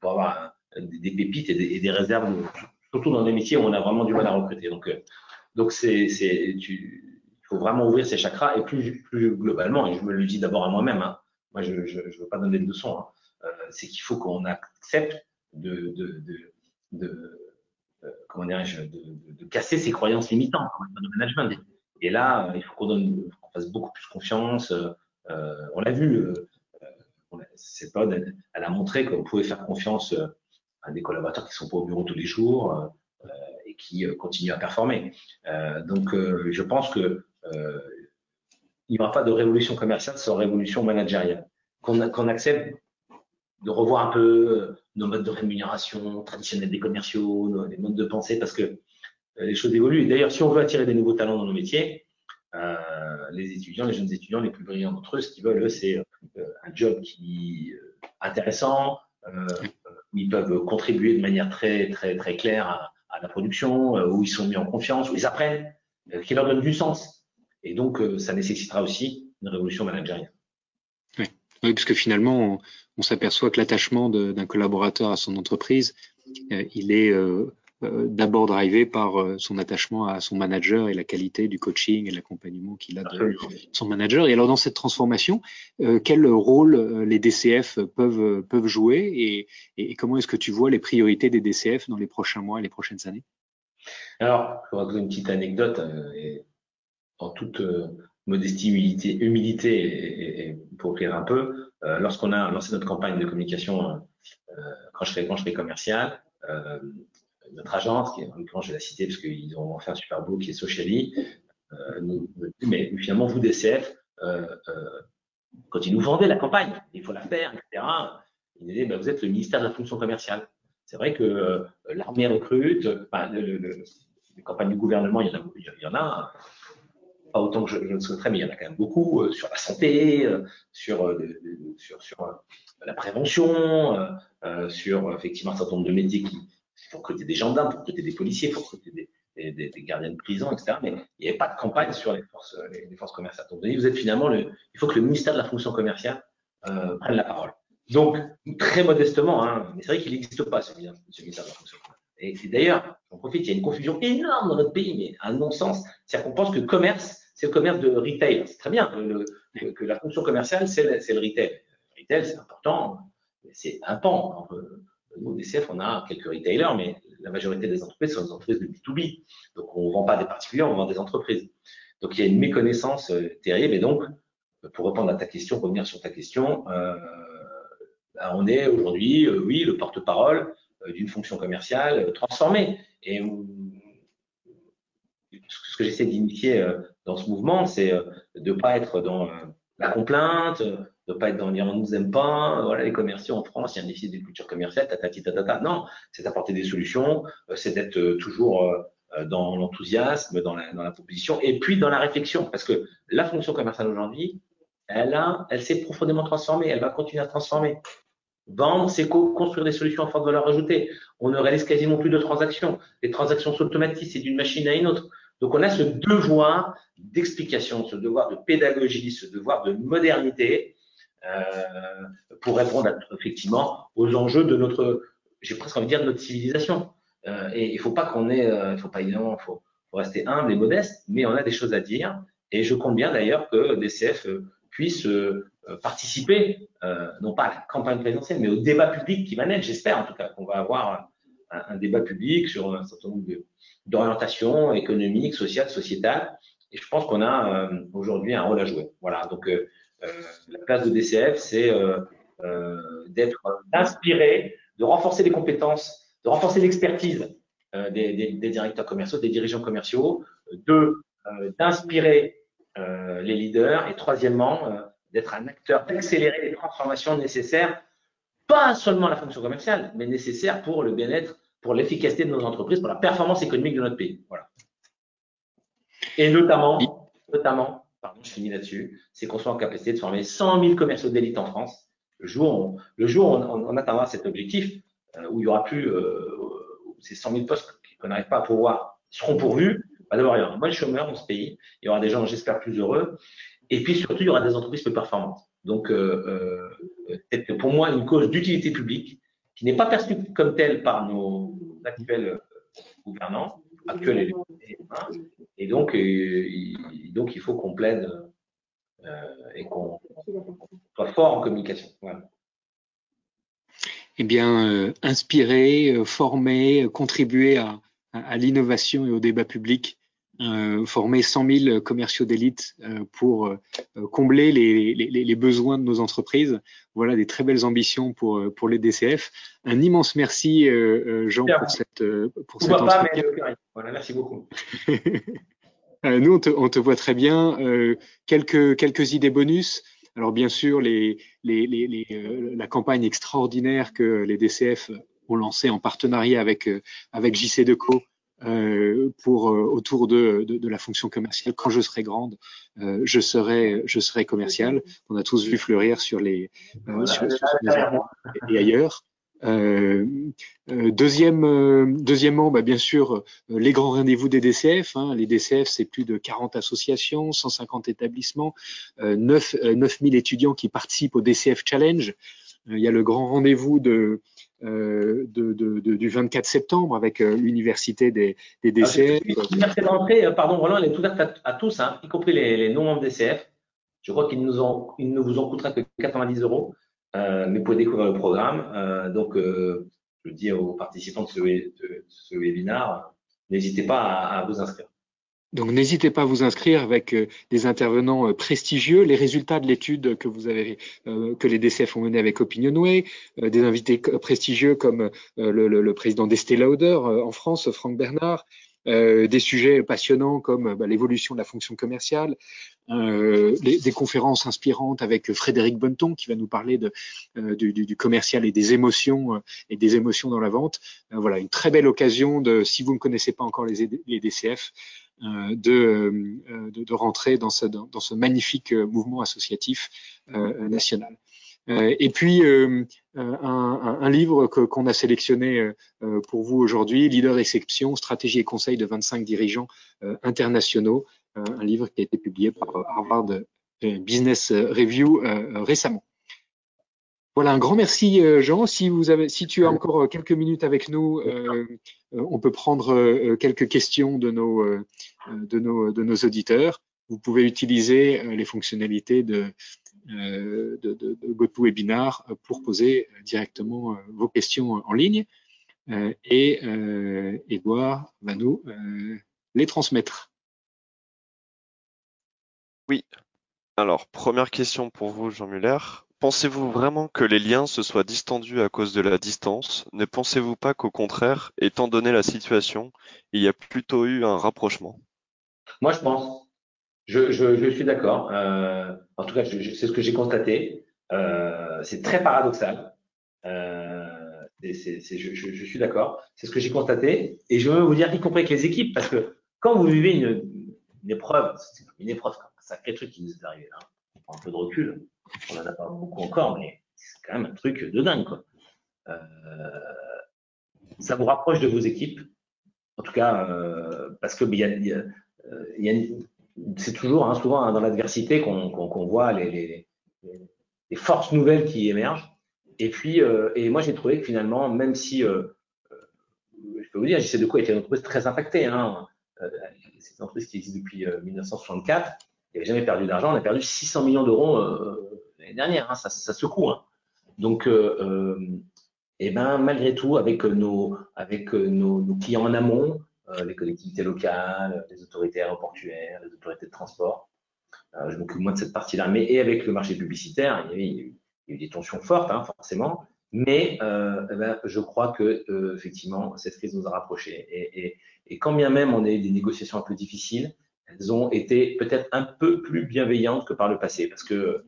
pour avoir des, pépites et des, réserves, surtout dans des métiers où on a vraiment du mal à recruter. Donc, donc c'est, c'est, faut vraiment ouvrir ses chakras et plus, plus globalement, et je me le dis d'abord à moi-même, hein, moi je ne veux pas donner de leçons, hein, euh, c'est qu'il faut qu'on accepte de, de, de, euh, comment dirais-je, de, casser ses croyances limitantes en de management. Et là, euh, il faut qu'on fasse beaucoup plus confiance. Euh, on l'a vu, euh, cette elle, elle, a montré qu'on pouvait faire confiance des collaborateurs qui sont pas au bureau tous les jours et qui continuent à performer. donc, je pense que euh, il n'y aura pas de révolution commerciale sans révolution managériale. Qu'on accepte de revoir un peu euh, nos modes de rémunération traditionnels des commerciaux, les modes de pensée, parce que euh, les choses évoluent. D'ailleurs, si on veut attirer des nouveaux talents dans nos métiers, euh, les étudiants, les jeunes étudiants les plus brillants d'entre eux, ce qu'ils veulent, c'est euh, un job qui est intéressant, euh, où ils peuvent contribuer de manière très très très claire à, la production, où ils sont mis en confiance, où ils apprennent, qui leur donne du sens. Et donc, euh, ça nécessitera aussi une révolution managériale. Oui, oui parce que finalement, on, s'aperçoit que l'attachement d'un collaborateur à son entreprise, euh, il est euh, d'abord drivé par son attachement à son manager et la qualité du coaching et l'accompagnement qu'il a de son manager. Et alors dans cette transformation, quel rôle les DCF peuvent peuvent jouer et, et comment est-ce que tu vois les priorités des DCF dans les prochains mois et les prochaines années? Alors, je vais donner une petite anecdote et en toute modestie, humilité, humilité et, pour rire un peu, euh, lorsqu'on a lancé notre campagne de communication, euh, euh, quand je fais quand je fais commercial, notre agence, qui en l'occurrence je vais la citer parce qu'ils ont fait un super beau qui est Sociali, dit mais finalement vous DCF, quand ils nous vendaient la campagne, il faut la faire, etc. Ils disaient bah, vous êtes le ministère de la fonction commerciale. C'est vrai que l'armée recrute, les campagnes du gouvernement, il y en a, il y en a pas autant que je, le souhaiterais, mais il y en a quand même beaucoup euh, sur la santé, euh, euh, sur, sur la prévention, sur effectivement un certain nombre de métiers qui faut recruter des gendarmes, faut recruter des policiers, faut recruter des, des, des, gardiens de prison, etc. Mais il n'y avait pas de campagne sur les forces, les, forces commerciales. Donc vous êtes finalement le, il faut que le ministère de la fonction commerciale prenne la parole. Donc très modestement, hein, mais c'est vrai qu'il n'existe pas ce, ministère de la fonction commerciale. Et, d'ailleurs, j'en profite, il y a une confusion énorme dans notre pays, mais un non-sens, c'est-à-dire qu'on pense que commerce c'est le commerce de retail. C'est très bien que la fonction commerciale, c'est le, retail. Le retail, c'est important, c'est un pan. Nous, au DCF, on a quelques retailers, mais la majorité des entreprises sont des entreprises de B2B. Donc, on ne vend pas des particuliers, on vend des entreprises. Donc, il y a une méconnaissance euh, terrible. Et donc, pour répondre à ta question, revenir sur ta question, euh, bah, on est aujourd'hui, euh, oui, le porte-parole d'une fonction commerciale transformée. Et ce que j'essaie d'initier dans ce mouvement, c'est de ne pas être dans la complainte, de ne pas être dans dire on nous aime pas, voilà les commerciaux en France, il y a un déficit de culture commerciale, tatati tatata. Non, c'est d'apporter des solutions, euh, c'est d'être toujours dans l'enthousiasme, dans la, proposition, et puis dans la réflexion, parce que la fonction commerciale aujourd'hui, elle a, elle s'est profondément transformée, elle va continuer à transformer. Vendre, c'est construire des solutions à forte valeur ajoutée. On ne réalise quasiment plus de transactions. Les transactions sont automatiques, c'est d'une machine à une autre. Donc on a ce devoir d'explication, ce devoir de pédagogie, ce devoir de modernité euh, pour répondre effectivement aux enjeux de notre, j'ai presque envie de dire, de notre civilisation. Euh, et il faut pas qu'on ait, euh, il faut pas évidemment, faut, faut rester humble et modeste, mais on a des choses à dire. Et je compte bien d'ailleurs que DCF puisse participer, non pas à la campagne présidentielle, mais au débat public qui va naître. J'espère en tout cas qu'on va avoir un, débat public sur un certain nombre de, d'orientation économique, sociale, sociétale. Et je pense qu'on a euh, aujourd'hui un rôle à jouer. Voilà. Donc, euh, euh la place de DCF, c'est d'être inspiré, de renforcer les compétences, de renforcer l'expertise des, directeurs commerciaux, des dirigeants commerciaux, de d'inspirer les leaders et troisièmement d'être un acteur d'accélérer les transformations nécessaires, pas seulement la fonction commerciale, mais nécessaires pour le bien-être pour l'efficacité de nos entreprises, pour la performance économique de notre pays. Voilà. Et notamment, notamment, pardon, je finis là-dessus, c'est qu'on soit en capacité de former 100 000 commerciaux d'élite en France. Le jour, où on, le jour où on, atteindra cet objectif, euh, où il y aura plus euh, ces 100 000 postes qu'on n'arrive pas à pouvoir seront pourvus, bah d'abord il y aura moins de chômeurs dans ce pays, il y aura des gens, j'espère, plus heureux, et puis surtout il y aura des entreprises plus performantes. Donc, euh, euh pour moi une cause d'utilité publique qui n'est pas perçu comme tel par nos actuels euh, gouvernants, actuels et donc, euh, donc il faut qu'on plaide euh, et qu'on soit fort en communication. Eh bien, inspirer, former, contribuer à, à l'innovation et au débat public former 100 000 commerciaux d'élite euh, pour euh, combler les, les, les, besoins de nos entreprises. Voilà des très belles ambitions pour, pour les DCF. Un immense merci, Jean, pour cette, pour cet entretien. voilà, merci beaucoup. Nous, on te, on te, voit très bien. quelques, quelques idées bonus. Alors, bien sûr, les, les, les, la campagne extraordinaire que les DCF ont lancée en partenariat avec, avec JC Deco euh, pour euh, autour de, de, de, la fonction commerciale. Quand je serai grande, euh, je serai je serai commercial. On a tous vu fleurir sur les sur, et ailleurs. Euh, deuxième, deuxièmement, bah, bien sûr, les grands rendez-vous des DCF. Hein. Les DCF, c'est plus de 40 associations, 150 établissements, 9, 9000 étudiants qui participent au DCF Challenge. il y a le grand rendez-vous de de, de, du 24 septembre avec l'université des, des DCF. L'université d'entrée, pardon, Roland, elle est ouverte à, tous, hein, y compris les, les non-membres DCF. Je crois qu'il ne vous en coûtera que 90 euros, mais vous pouvez découvrir le programme. donc, je dis aux participants de ce, de ce webinaire, n'hésitez pas à vous inscrire. Donc n'hésitez pas à vous inscrire avec euh, des intervenants euh, prestigieux. Les résultats de l'étude que vous avez, euh, que les DCF ont mené avec Opinionway, des invités prestigieux comme le, président d'Estée Lauder en France, Franck Bernard, des sujets passionnants comme bah, l'évolution de la fonction commerciale, des conférences inspirantes avec Frédéric Bonneton qui va nous parler de, du, commercial et des émotions et des émotions dans la vente. voilà, une très belle occasion de, si vous ne connaissez pas encore les, les DCF, euh, euh, de, de, rentrer dans ce, dans, ce magnifique euh, mouvement associatif national. et puis un, un, livre qu'on a sélectionné pour vous aujourd'hui, Leader Exception, stratégie et conseils de 25 dirigeants internationaux, un livre qui a été publié par Harvard Business Review récemment. Voilà, un grand merci Jean. Si vous avez, si tu as encore quelques minutes avec nous, on peut prendre quelques questions de nos euh, de nos, de nos auditeurs. Vous pouvez utiliser euh, les fonctionnalités de, euh, de, de, de GoToWebinar pour poser directement vos questions en ligne et Edouard va nous les transmettre. Oui. Alors, première question pour vous, Jean Muller. Pensez-vous vraiment que les liens se soient distendus à cause de la distance? Ne pensez-vous pas qu'au contraire, étant donné la situation, il y a plutôt eu un rapprochement? Moi, je pense. Je, suis d'accord. Euh, en tout cas, c'est ce que j'ai constaté. Euh, c'est très paradoxal. Euh, c'est, je, suis d'accord. C'est ce que j'ai constaté. Et je veux vous dire, y compris avec les équipes, parce que quand vous vivez une, épreuve, c'est une épreuve, un sacré truc qui nous est arrivé là. Un peu de recul. On n'en a pas beaucoup encore, mais c'est quand même un truc de dingue. Quoi. Euh, ça vous rapproche de vos équipes. En tout cas, euh, parce que a c'est toujours, hein, souvent hein, dans l'adversité qu'on voit les, forces nouvelles qui émergent. Et puis, euh, et moi j'ai trouvé que finalement, même si, euh, euh je peux vous dire, j'essaie de quoi était une entreprise très impactée. Hein, euh, c'est une entreprise qui existe depuis 1964. Euh, il n'avait jamais perdu d'argent. On a perdu 600 millions d'euros l'année dernière. Hein, ça, secoue. Hein. Donc, et ben malgré tout, avec nos, clients en amont, euh, les collectivités locales, les autorités aéroportuaires, les autorités de transport. Euh, je m'occupe moins de cette partie-là. Mais et avec le marché publicitaire, il y, a eu, des tensions fortes, hein, forcément. Mais euh, eh ben, je crois que effectivement, cette crise nous a rapprochés. Et, quand bien même on a eu des négociations un peu difficiles, elles ont été peut-être un peu plus bienveillantes que par le passé, parce que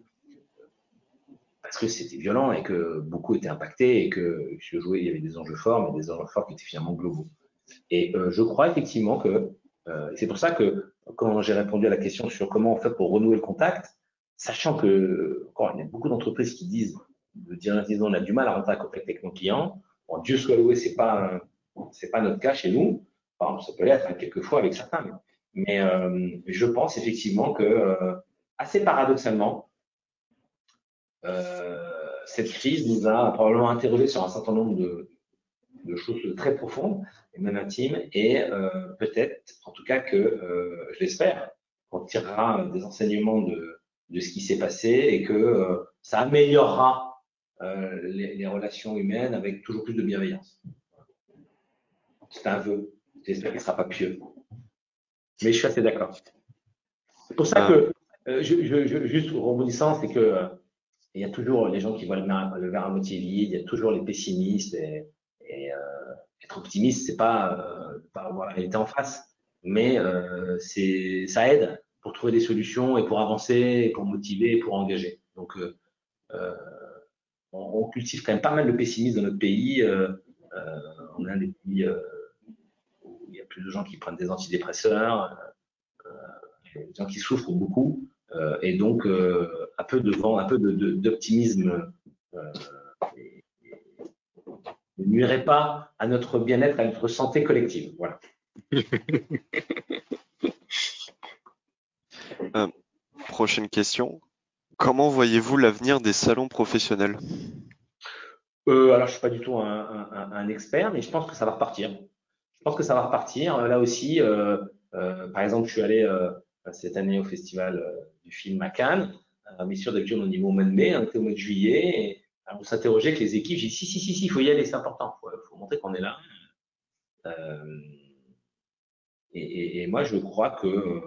parce que c'était violent et que beaucoup étaient impactés et que je jouais, il y avait des enjeux forts, mais des enjeux forts qui étaient finalement globaux. Et euh, je crois effectivement que euh, c'est pour ça que quand j'ai répondu à la question sur comment on fait pour renouer le contact, sachant que encore, il y a beaucoup d'entreprises qui disent de dire on a du mal à rentrer en contact avec nos clients. Bon, Dieu soit loué, c'est pas c'est pas notre cas chez nous. Enfin, ça peut l'être hein, quelquefois avec certains, mais euh, je pense effectivement que euh, assez paradoxalement, euh, cette crise nous a probablement interrogé sur un certain nombre de, choses très profondes et même intimes. Et peut-être, en tout cas, que je l'espère, qu'on tirera des enseignements de, ce qui s'est passé et que ça améliorera les, relations humaines avec toujours plus de bienveillance. C'est un vœu. J'espère qu'il ne sera pas pieux. Mais je suis assez d'accord. C'est pour ça que, je, je, juste rebondissant, c'est que il y a toujours les gens qui voient le, verre à moitié vide, il y a toujours les pessimistes et, et euh, être optimiste, c'est pas, euh, pas avoir la réalité en face, mais euh, c'est ça aide pour trouver des solutions et pour avancer, pour motiver, pour engager. Donc, on, on, cultive quand même pas mal de pessimisme dans notre pays. on est un des pays il y a plus de gens qui prennent des antidépresseurs, des gens qui souffrent beaucoup, et donc un peu de vent, un peu d'optimisme ne nuirait pas à notre bien-être, à notre santé collective. Voilà. Euh, prochaine question. Comment voyez-vous l'avenir des salons professionnels? Euh, alors, je suis pas du tout un, un, un, expert, mais je pense que ça va repartir. Je pense que ça va repartir. Là aussi, euh, euh, par exemple, je suis allé euh, cette année au festival euh, du film à Cannes, mais sûr d'accueil au niveau mois de mai, on était au mois de juillet, et on s'interrogeait avec les équipes. J'ai dit si, si, si, il faut y aller, c'est important. Il faut, faut, montrer qu'on est là. Et, et, et, moi, je crois que,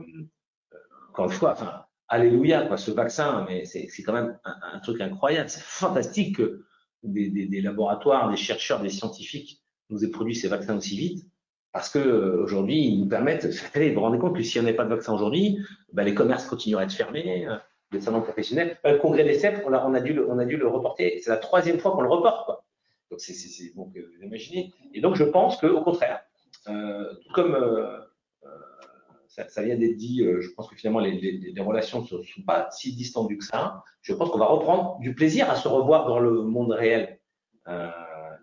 encore une fois, enfin, alléluia, quoi, ce vaccin, mais c'est quand même un, un, truc incroyable. C'est fantastique que des, des, des, laboratoires, des chercheurs, des scientifiques nous aient produit ces vaccins aussi vite. Parce euh, aujourd'hui, ils nous permettent, vous vous rendez compte que si on n'avait pas de vaccin aujourd'hui, ben, les commerces continueraient être fermés, euh, les salons professionnels. Ben, le congrès des CEP, on a, dû, le, reporter. C'est la troisième fois qu'on le reporte. Quoi. Donc, c'est donc, euh, vous imaginez. Et donc, je pense qu'au contraire, euh, tout comme euh, ça, vient d'être dit, euh, je pense que finalement les, relations ne sont pas si distendues que ça. Je pense qu'on va reprendre du plaisir à se revoir dans le monde réel. Euh,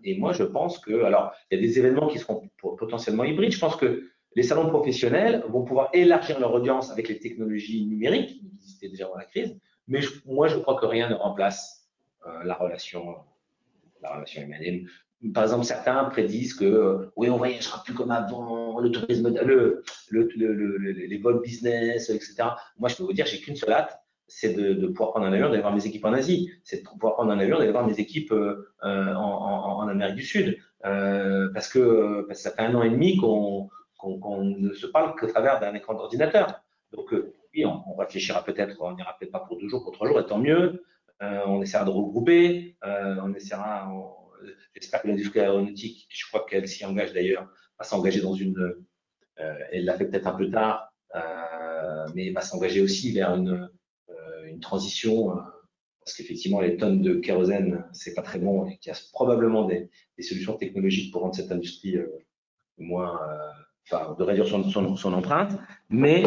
et moi, je pense que, alors, il y a des événements qui seront potentiellement hybrides. Je pense que les salons professionnels vont pouvoir élargir leur audience avec les technologies numériques qui existaient déjà avant la crise. Mais moi, je crois que rien ne remplace euh, la relation, la relation humaine par exemple, certains prédisent que euh, oui, on voyagera plus comme avant, le tourisme, le, les vols business, etc. Moi, je peux vous dire, j'ai qu'une seule hâte, c'est de, de, pouvoir prendre un avion, d'aller voir mes équipes en Asie, c'est de pouvoir prendre un avion, d'aller voir mes équipes euh, en, en, en, Amérique du Sud, euh, parce, que, parce que ça fait un an et demi qu'on qu qu ne se parle qu'au travers d'un écran d'ordinateur. Donc, euh, oui, on, on réfléchira peut-être, on n'ira peut-être pas pour deux jours, pour trois jours, et tant mieux. Euh, on essaiera de regrouper, on essaiera. J'espère que l'industrie aéronautique, je crois qu'elle s'y engage d'ailleurs, va s'engager dans une. Euh, elle l'a fait peut-être un peu tard, euh, mais va s'engager aussi vers une, euh, une transition, euh, parce qu'effectivement, les tonnes de kérosène, c'est pas très bon et qu'il y a probablement des, solutions technologiques pour rendre cette industrie euh, moins. enfin, de réduire son, empreinte. Mais,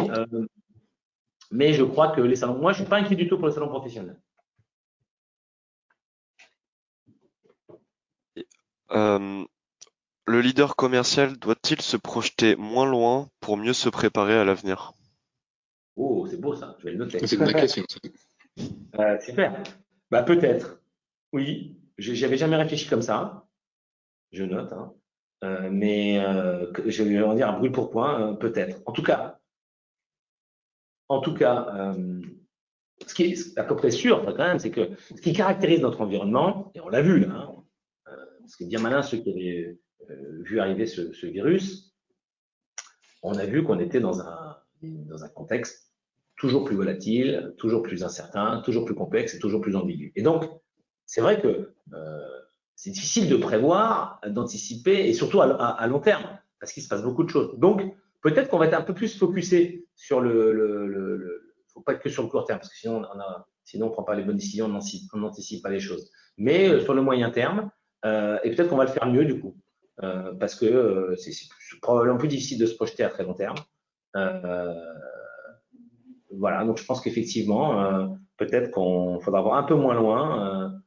mais je crois que les salons. Moi, je suis pas inquiet du tout pour les salons professionnels. Euh, le leader commercial doit-il se projeter moins loin pour mieux se préparer à l'avenir? Oh, c'est beau ça, je vais le noter. C'est une vraie question. Euh, super. Bah, peut-être. Oui, j'avais jamais réfléchi comme ça. Je note. Hein. Euh, mais euh, je vais en dire un bruit pour point, peut-être. En tout cas, en tout cas, ce qui est à peu près sûr quand même, c'est que ce qui caractérise notre environnement, et on l'a vu là, hein, parce que bien malin ceux qui avaient vu arriver ce, ce, virus, on a vu qu'on était dans un, dans un contexte toujours plus volatile, toujours plus incertain, toujours plus complexe et toujours plus ambigu. Et donc, c'est vrai que euh, c'est difficile de prévoir, d'anticiper, et surtout à, long terme, parce qu'il se passe beaucoup de choses. Donc, peut-être qu'on va être un peu plus focusé sur le, le, le, faut pas être que sur le court terme, parce que sinon on a, sinon on prend pas les bonnes décisions, on n'anticipe pas les choses. Mais euh, sur le moyen terme, euh, et peut-être qu'on va le faire mieux du coup, euh, parce que euh, c'est probablement plus difficile de se projeter à très long terme. Voilà, donc je pense qu'effectivement, peut-être qu'on faudra voir un peu moins loin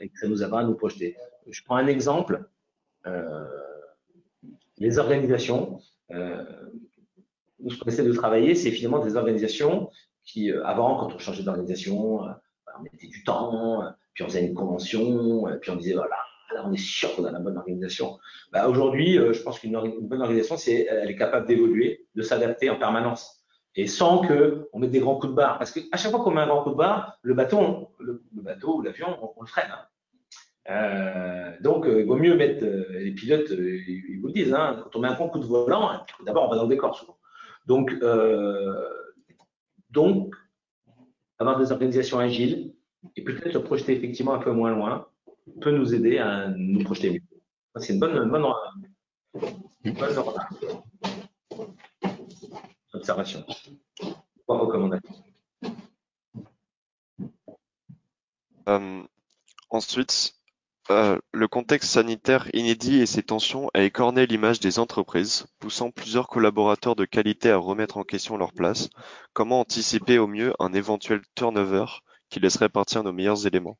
et que ça nous aidera à nous projeter. Je prends un exemple. les organisations, nous, ce qu'on essaie de travailler, c'est finalement des organisations qui, avant, quand on changeait d'organisation, on mettait du temps, puis on faisait une convention, puis on disait, voilà, là, on est sûr qu'on a la bonne organisation. Bah, Aujourd'hui, euh, je pense qu'une bonne organisation, c'est elle est capable d'évoluer, de s'adapter en permanence, et sans que on mette des grands coups de barre. Parce qu'à chaque fois qu'on met un grand coup de barre, le bateau, le, bateau ou l'avion, on, le freine. Hein. Euh, donc, euh, il vaut mieux mettre euh, les pilotes, ils vous le disent, hein, quand on met un grand coup de volant, d'abord on va dans le décor souvent. Donc, avoir des organisations agiles et peut-être se projeter effectivement un peu moins loin peut nous aider à nous projeter mieux. C'est une bonne, bonne, une bonne observation. Trois recommandations. Euh, ensuite, euh, le contexte sanitaire inédit et ses tensions a écorné l'image des entreprises, poussant plusieurs collaborateurs de qualité à remettre en question leur place. Comment anticiper au mieux un éventuel turnover qui laisserait partir nos meilleurs éléments?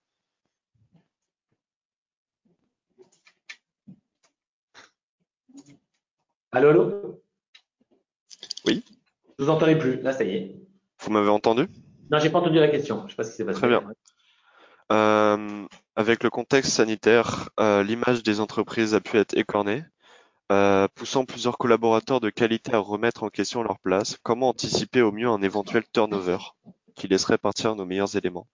Allô, allô? Je vous entendais plus. Là, ça y est. Vous m'avez entendu? Non, j'ai pas entendu la question. Je sais pas ce qui s'est passé. Très bien. Euh, avec le contexte sanitaire, l'image des entreprises a pu être écornée, poussant plusieurs collaborateurs de qualité à remettre en question leur place. Comment anticiper au mieux un éventuel turnover qui laisserait partir nos meilleurs éléments?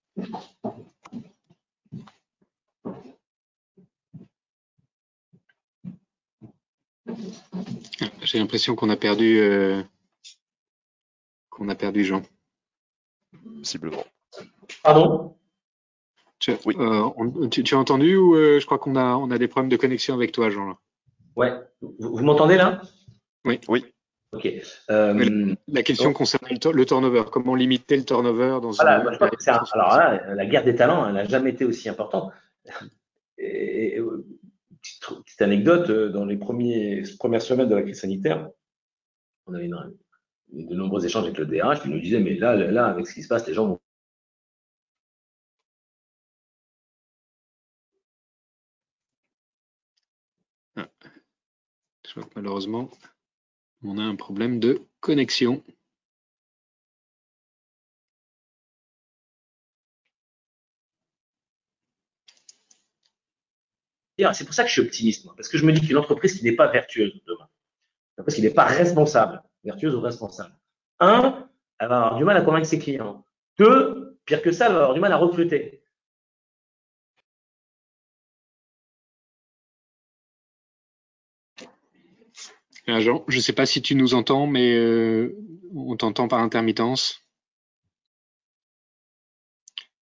J'ai l'impression qu'on a perdu euh, qu'on a perdu Jean. Possiblement. Pardon? Tu, oui. Euh, tu, as entendu ou euh, je crois qu'on a on a des problèmes de connexion avec toi, Jean Ouais. Vous, m'entendez là? Oui. Oui. Ok. la question concerne le turnover. Comment limiter le turnover dans voilà, une... Alors là, la guerre des talents, elle n'a jamais été aussi importante. Et, petite, anecdote, euh, dans les premiers, premières semaines de la crise sanitaire, on avait de nombreux échanges avec le DRH qui nous disait, mais là, là, avec ce qui se passe, les gens vont ah. Je crois que malheureusement, on a un problème de connexion. C'est pour ça que je suis optimiste, parce que je me dis qu'une entreprise qui n'est pas vertueuse demain, une entreprise qui n'est pas responsable, vertueuse ou responsable, un, elle va avoir du mal à convaincre ses clients. Deux, pire que ça, elle va avoir du mal à recruter. Jean, je ne sais pas si tu nous entends, mais euh, on t'entend par intermittence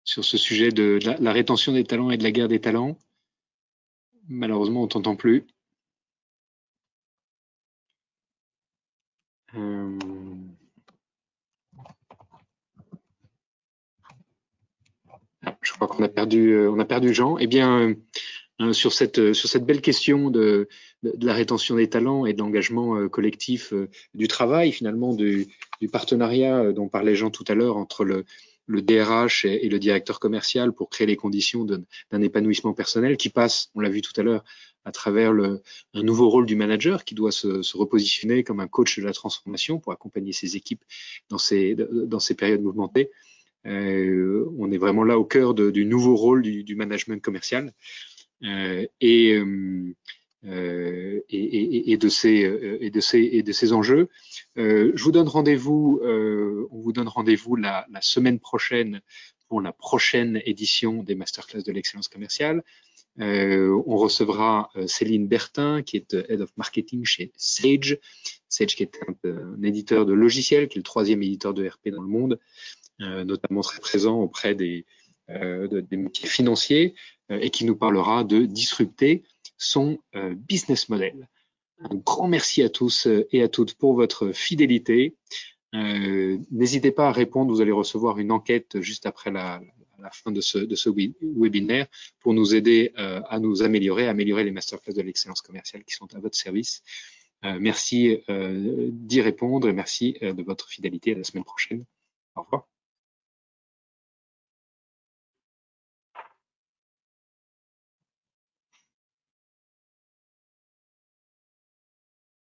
sur ce sujet de la rétention des talents et de la guerre des talents. Malheureusement, on t'entend plus. Euh, je crois qu'on a perdu, euh, on a perdu Jean. Eh bien, euh, sur cette sur cette belle question de, la rétention des talents et de l'engagement collectif du travail, finalement, du, partenariat dont parlait Jean tout à l'heure entre le le DRH et, le directeur commercial pour créer les conditions d'un épanouissement personnel qui passe, on l'a vu tout à l'heure, à travers le, un nouveau rôle du manager qui doit se, se, repositionner comme un coach de la transformation pour accompagner ses équipes dans ces, dans ces périodes mouvementées. Euh, on est vraiment là au cœur de, du nouveau rôle du, du management commercial. Euh, et, euh, euh, et, et, de ces, euh, et, de ces, et de ces enjeux. Euh, je vous donne rendez-vous, on vous donne rendez-vous la, la, semaine prochaine pour la prochaine édition des masterclass de l'excellence commerciale. Euh, on recevra Céline Bertin, qui est Head of Marketing chez Sage. Sage, qui est un, un, éditeur de logiciels, qui est le troisième éditeur de RP dans le monde, notamment très présent auprès des, de, des métiers financiers, et qui nous parlera de disrupter son euh, business model. Un grand merci à tous euh, et à toutes pour votre fidélité. Euh, n'hésitez pas à répondre, vous allez recevoir une enquête juste après la, la fin de ce, webinaire pour nous aider à nous améliorer, à améliorer les masterclass de l'excellence commerciale qui sont à votre service. merci d'y répondre et merci de votre fidélité à la semaine prochaine. Au revoir.